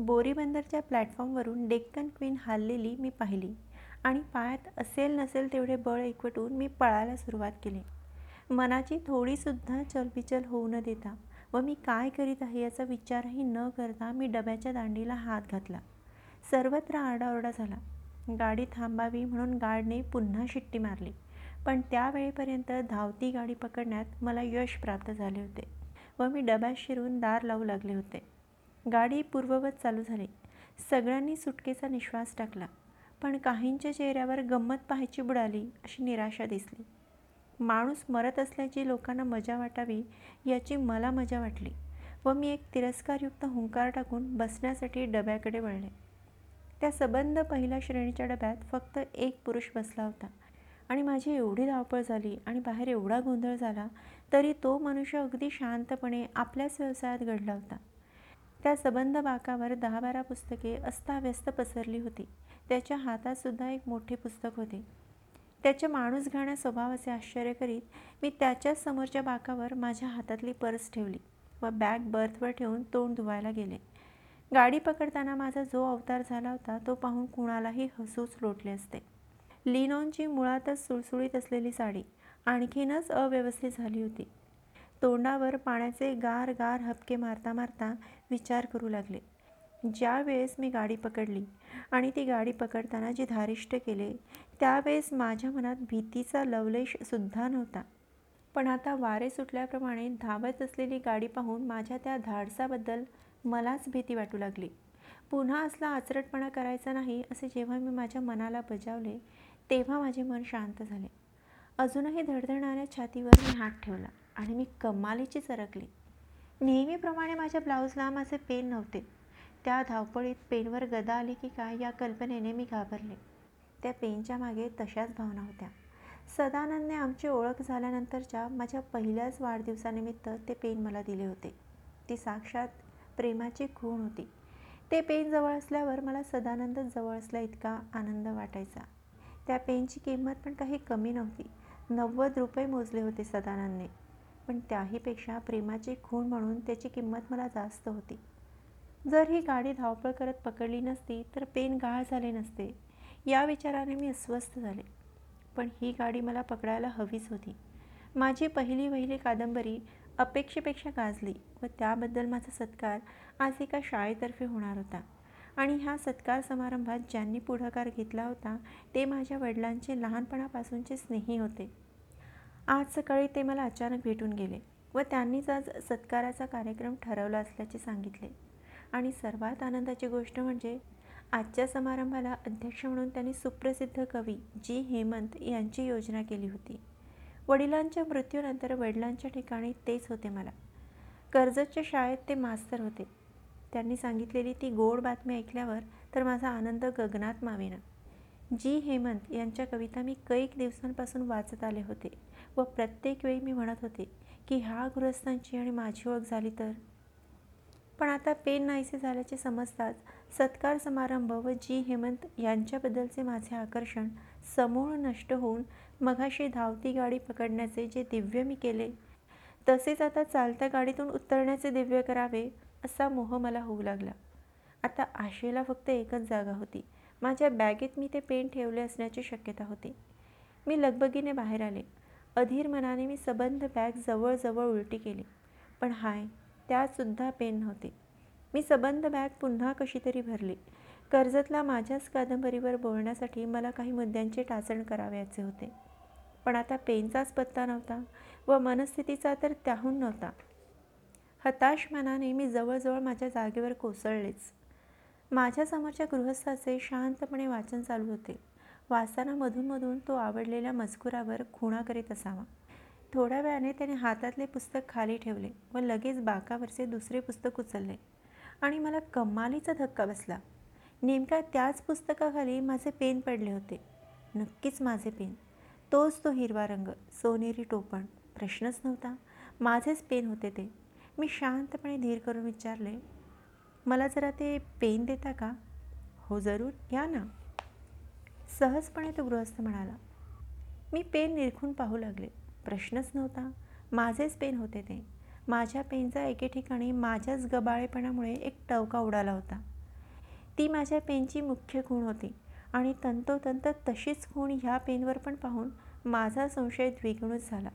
बोरीबंदरच्या प्लॅटफॉर्मवरून Deccan queen हाललेली मी पाहिली आणि पायात असेल नसेल तेवढे बळ एकवटून मी पळायला सुरुवात केली. मनाची थोडीसुद्धा चलबिचल होऊ न देता व मी काय करीत आहे याचा विचारही न करता मी डब्याच्या दांडीला हात घातला. सर्वत्र आरडाओरडा झाला. गाडी थांबावी म्हणून गार्डने पुन्हा शिट्टी मारली. पण त्यावेळेपर्यंत धावती गाडी पकडण्यात मला यश प्राप्त झाले होते व मी डब्यात शिरून दार लावू लागले होते. गाडी पूर्ववत चालू झाली. सगळ्यांनी सुटकेचा निश्वास टाकला. पण काहींच्या चेहऱ्यावर गंमत पाहायची बुडाली अशी निराशा दिसली. माणूस मरत असल्याची लोकांना मजा वाटावी याची मला मजा वाटली व मी एक तिरस्कारयुक्त हुंकार टाकून बसण्यासाठी डब्याकडे वळले. त्या सबंध पहिल्या श्रेणीच्या डब्यात फक्त एक पुरुष बसला होता आणि माझी एवढी धावपळ झाली आणि बाहेर एवढा गोंधळ झाला तरी तो मनुष्य अगदी शांतपणे आपल्याच व्यवसायात घडला होता. त्या सबंध बाकावर दहा बारा पुस्तके अस्ताव्यस्त पसरली होती. त्याच्या हातातसुद्धा एक मोठे पुस्तक होते. त्याच्या माणूस घाण्या स्वभावाचे आश्चर्य करीत मी त्याच्याच समोरच्या बाकावर माझ्या हातातली पर्स ठेवली व बॅग बर्थवर ठेवून तोंड धुवायला गेले. गाडी पकडताना माझा जो अवतार झाला होता तो पाहून कुणालाही हसूच लोटले असते. लिनॉनची मुळातच सुळसुळीत असलेली साडी आणखीनच अव्यवस्थित झाली होती. तोंडावर पाण्याचे गार गार हपके मारता मारता विचार करू लागले. ज्या वेळेस मी गाडी पकडली आणि ती गाडी पकडताना जे धारिष्ट केले त्यावेळेस माझ्या मनात भीतीचा लवलेशसुद्धा नव्हता. पण आता वारे सुटल्याप्रमाणे धावत असलेली गाडी पाहून माझ्या त्या धाडसाबद्दल मलाच भीती वाटू लागली. पुन्हा असला आचरटपणा करायचा नाही असे जेव्हा मी माझ्या मनाला बजावले तेव्हा माझे मन शांत झाले. अजूनही धडधडणाऱ्या छातीवर मी हात ठेवला. आणि मी कमालीची सरकली. नेहमीप्रमाणे माझ्या ब्लाऊजला माझे पेन नव्हते. त्या धावपळीत पेनवर गदा आली की काय या कल्पनेने मी घाबरले. त्या पेनच्या मागे तशाच भावना होत्या. सदानंदने आमची ओळख झाल्यानंतरच्या माझ्या पहिल्याच वाढदिवसानिमित्त ते पेन मला दिले होते. ती साक्षात प्रेमाची खूण होती. ते पेन जवळ असल्यावर मला सदानंद जवळ असल्या इतका आनंद वाटायचा. त्या पेनची किंमत पण काही कमी नव्हती. नव्वद रुपये मोजले होते सदानंदने. पण त्याहीपेक्षा प्रेमाची खूण म्हणून त्याची किंमत मला जास्त होती. जर ही गाडी धावपळ करत पकडली नसती तर पेन गाळ झाले नसते. या विचाराने मी अस्वस्थ झाले. पण ही गाडी मला पकडायला हवीच होती. माझी पहिली वहिली कादंबरी अपेक्षेपेक्षा गाजली व त्याबद्दल माझा सत्कार आज एका शाळेतर्फे होणार होता. आणि ह्या सत्कार समारंभात ज्यांनी पुढाकार घेतला होता ते माझ्या वडिलांचे लहानपणापासूनचे स्नेही होते. आज सकाळी ते मला अचानक भेटून गेले व त्यांनीच आज सत्काराचा कार्यक्रम ठरवला असल्याचे सांगितले. आणि सर्वात आनंदाची गोष्ट म्हणजे आजच्या समारंभाला अध्यक्ष म्हणून त्यांनी सुप्रसिद्ध कवी जी हेमंत यांची योजना केली होती. वडिलांच्या मृत्यूनंतर वडिलांच्या ठिकाणी तेच होते मला. कर्जतच्या शाळेत ते मास्तर होते. त्यांनी सांगितलेली ती गोड बातमी ऐकल्यावर तर माझा आनंद गगनात मावेना. जी हेमंत यांच्या कविता मी कैक दिवसांपासून वाचत आले होते व प्रत्येक वेळी मी म्हणत होते की ह्या गृहस्थांची आणि माझी ओळख झाली तर? पण आता पेन नाहीसे झाल्याचे समजताच सत्कार समारंभ व जी हेमंत यांच्याबद्दलचे माझे आकर्षण समूळ नष्ट होऊन मघाशी धावती गाडी पकडण्याचे जे दिव्य मी केले तसेच आता चालत्या गाडीतून उतरण्याचे दिव्य करावे असा मोह मला होऊ लागला. आता आशेला फक्त एकच जागा होती माझ्या बॅगेत मी ते पेन ठेवले असण्याची शक्यता होती. मी लगबगीने बाहेर आले. अधीर मनाने मी सबंध बॅग जवळजवळ उलटी केली. पण हाय त्यातसुद्धा पेन नव्हते. मी सबंध बॅग पुन्हा कशी तरी भरली. कर्जतला माझ्याच कादंबरीवर बोलण्यासाठी मला काही मुद्द्यांचे टाचण करावयाचे होते. पण आता पेनचाच पत्ता नव्हता व मनस्थितीचा तर त्याहून नव्हता. हताश मनाने मी जवळजवळ माझ्या जागेवर कोसळलेच. माझ्या समोरच्या गृहस्थाचे शांतपणे वाचन चालू होते. वाचताना मधूनमधून तो आवडलेल्या मजकुरावर खुणा करीत असावा. थोड्या वेळाने त्याने हातातले पुस्तक खाली ठेवले व लगेच बाकावरचे दुसरे पुस्तक उचलले. आणि मला कमालीचा धक्का बसला. नेमका त्याच पुस्तकाखाली माझे पेन पडले होते. नक्कीच माझे पेन. तोच तो हिरवा रंग सोनेरी टोपण. प्रश्नच नव्हता. माझेच पेन होते ते. मी शांतपणे धीर करून विचारले मला जरा ते पेन देता का? हो जरूर. घ्या ना. सहजपणे तो गृहस्थ म्हणाला मी पेन निरखून पाहू लागले. प्रश्नच नव्हता. माझेच पेन होते ते. माझ्या पेनचा एके ठिकाणी माझ्याच गबाळेपणामुळे एक टवका उडाला होता. ती माझ्या पेनची मुख्य खूण होती आणि तंतोतंत तशीच खूण ह्या पेनवर पण पाहून माझा संशय द्विगुणच झाला.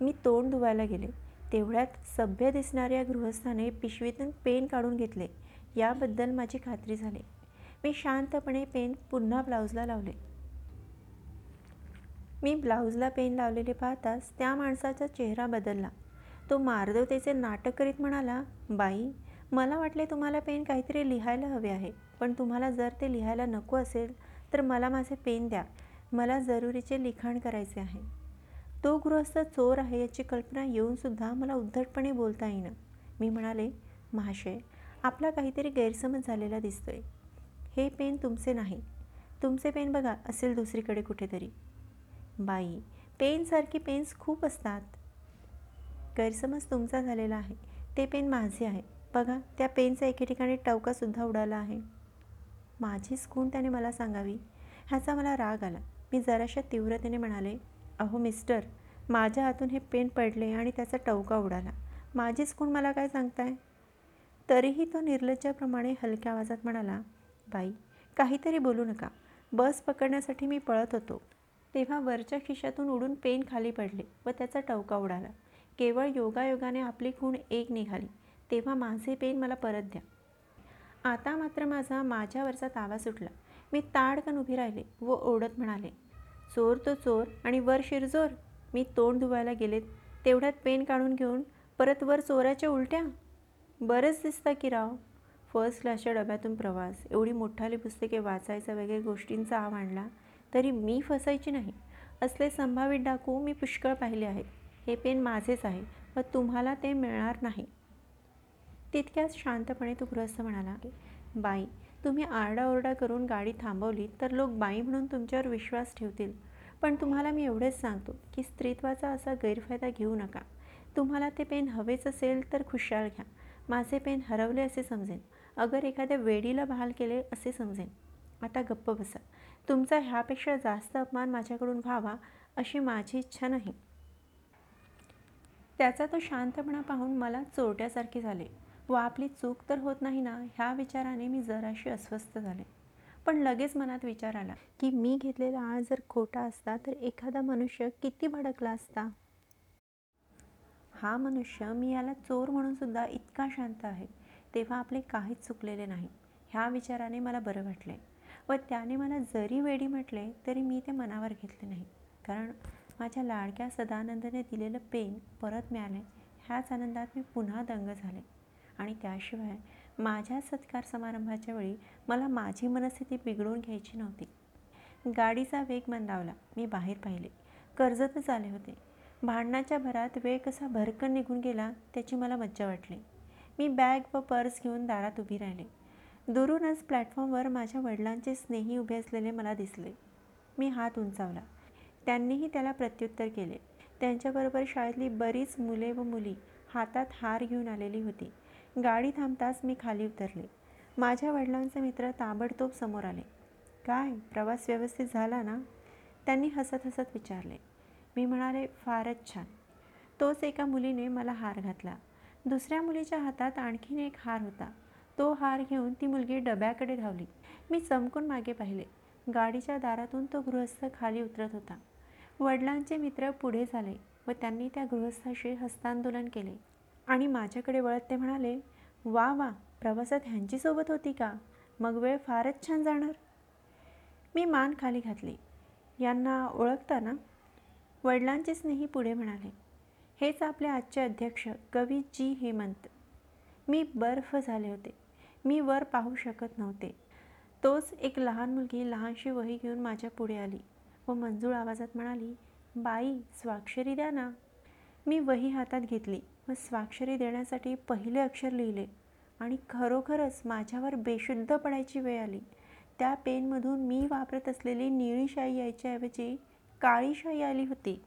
मी तोंड धुवायला गेले. तेवढ्यात सभ्य दिसणाऱ्या गृहस्थाने पिशवीतून पेन काढून घेतले. याबद्दल माझी खात्री झाली. मी शांतपणे पेन पुन्हा ब्लाऊजला लावले. मी ब्लाऊजला पेन लावलेले पाहताच त्या माणसाचा चेहरा बदलला. तो मार्दवतेचे नाटक करीत म्हणाला बाई मला वाटले तुम्हाला पेन काहीतरी लिहायला हवे आहे पण तुम्हाला जर ते लिहायला नको असेल तर मला माझे पेन द्या. मला जरुरीचे लिखाण करायचे आहे. तो गृहस्थ चोर आहे याची कल्पना येऊनसुद्धा मला उद्धटपणे बोलता येईना. मी म्हणाले महाशय आपला काहीतरी गैरसमज झालेला दिसतोय. हे पेन तुमचे नाही. तुमचे पेन बघा असेल दुसरीकडे कुठेतरी. बाई पेनसारखी पेन्स खूप असतात. गैरसमज तुमचा झालेला आहे. ते पेन माझे आहे. बघा त्या पेनचा एके ठिकाणी टवकासुद्धा उडाला आहे. माझीच खूण त्याने मला सांगावी? ह्याचा मला राग आला. मी जराशा तीव्रतेने म्हणाले अहो मिस्टर माझ्या हातून हे पेन पडले आणि त्याचा टवका उडाला. माझीच खूण मला काय सांगताय? तरीही तो निर्लज्जाप्रमाणे हलक्या आवाजात म्हणाला बाई काहीतरी बोलू नका. बस पकडण्यासाठी मी पळत होतो तेव्हा वरच्या खिशातून उडून पेन खाली पडले व त्याचा टवका उडाला. केवळ योगायोगाने आपली खूण एक निघाली. तेव्हा माझे पेन मला परत द्या. आता मात्र माझा माझ्यावरचा तावा सुटला. मी ताडकन उभी राहिले व ओढत म्हणाले चोर तो चोर आणि वर शिरजोर. मी तोंड धुवायला गेले तेवढ्यात पेन काढून घेऊन परत वर चोराच्या उलट्या. बरंच दिसतं की राव. फर्स्ट क्लासच्या डब्यातून प्रवास. एवढी मोठाली पुस्तके वाचायचा वगैरे गोष्टींचा आव आणला तरी मी फसायची नाही. असले संभावित डाकू मी पुष्कळ पाहिले आहेत. हे पेन माझेच आहे व तुम्हाला ते मिळणार नाही. तितक्याच शांतपणे तो गृहस्थ म्हणाला बाई तुम्ही आरडाओरडा करून गाडी थांबवली तर लोक बाई म्हणून तुमच्यावर विश्वास ठेवतील. पण तुम्हाला मी एवढेच सांगतो की स्त्रीत्वाचा असा गैरफायदा घेऊ नका. तुम्हाला ते पेन हवेच असेल तर खुशाल घ्या. माझे पेन हरवले असे समजेन. अगर एखाद्या वेडीला बहाल केले असे समजेन. आता गप्प बसा. तुमचा ह्यापेक्षा जास्त अपमान माझ्याकडून व्हावा अशी माझी इच्छा नाही. त्याचा तो शांतपणा पाहून मला चोरट्यासारखे झाले. व आपली चूक तर होत नाही ना ह्या विचाराने मी जराशी अस्वस्थ झाले. पण लगेच मनात विचार आला की मी घेतलेला आळ जर खोटा असता तर एखादा मनुष्य किती भडकला असता? हा मनुष्य मी याला चोर म्हणून सुद्धा इतका शांत आहे तेव्हा आपले काहीच चुकलेले नाही ह्या विचाराने मला बरं वाटले. व त्याने मला जरी वेडी म्हटले तरी मी ते मनावर घेतले नाही. कारण माझ्या लाडक्या सदानंदने दिलेलं पेन परत मिळाले ह्याच आनंदात मी पुन्हा दंग झाले. आणि त्याशिवाय माझ्या सत्कार समारंभाच्या वेळी मला माझी मनस्थिती बिघडवून घ्यायची नव्हती. गाडीचा वेग मंदावला. मी बाहेर पाहिले. कर्जतच आले होते. भांडणाच्या भरात वेळ कसा भरकन निघून गेला त्याची मला मज्जा वाटली. मी बॅग व पर्स घेऊन दारात उभी राहिले. दुरूनच प्लॅटफॉर्मवर माझ्या वडिलांचे स्नेही उभे असलेले मला दिसले. मी हात उंचावला. त्यांनीही त्याला प्रत्युत्तर केले. त्यांच्याबरोबर शाळेतली बरीच मुले व मुली हातात हार घेऊन आलेली होती. गाडी थांबताच मी खाली उतरले. माझ्या वडिलांचे मित्र ताबडतोब समोर आले. काय? प्रवास व्यवस्थित झाला ना? त्यांनी हसत हसत विचारले. मी म्हणाले फारच छान. तोच एका मुलीने मला हार घातला. दुसऱ्या मुलीच्या हातात आणखीन एक हार होता. तो हार घेऊन ती मुलगी डब्याकडे धावली. मी चमकून मागे पाहिले. गाडीच्या दारातून तो गृहस्थ खाली उतरत होता. वडिलांचे मित्र पुढे झाले व त्यांनी त्या गृहस्थाशी हस्तांदोलन केले. आणि माझ्याकडे वळत ते म्हणाले वा वा प्रवासात ह्यांची सोबत होती का? मग वेळ फारच छान जाणार. मी मान खाली घातली. यांना ओळखताना वडिलांचे स्नेही पुढे म्हणाले हेच आपले आजचे अध्यक्ष कवी जी हेमंत. मी बर्फ झाले होते. मी वर पाहू शकत नव्हते. तोच एक लहान मुलगी लहानशी वही घेऊन माझ्या पुढे आली. व मंजूळ आवाजात म्हणाली बाई स्वाक्षरी द्या ना. मी वही हातात घेतली व स्वाक्षरी देण्यासाठी पहिले अक्षर लिहिले आणि खरोखरच माझ्यावर बेशुद्ध पडायची वेळ आली. त्या पेनमधून मी वापरत असलेली निळी शाई यायच्याऐवजी काळी शाई आली होती.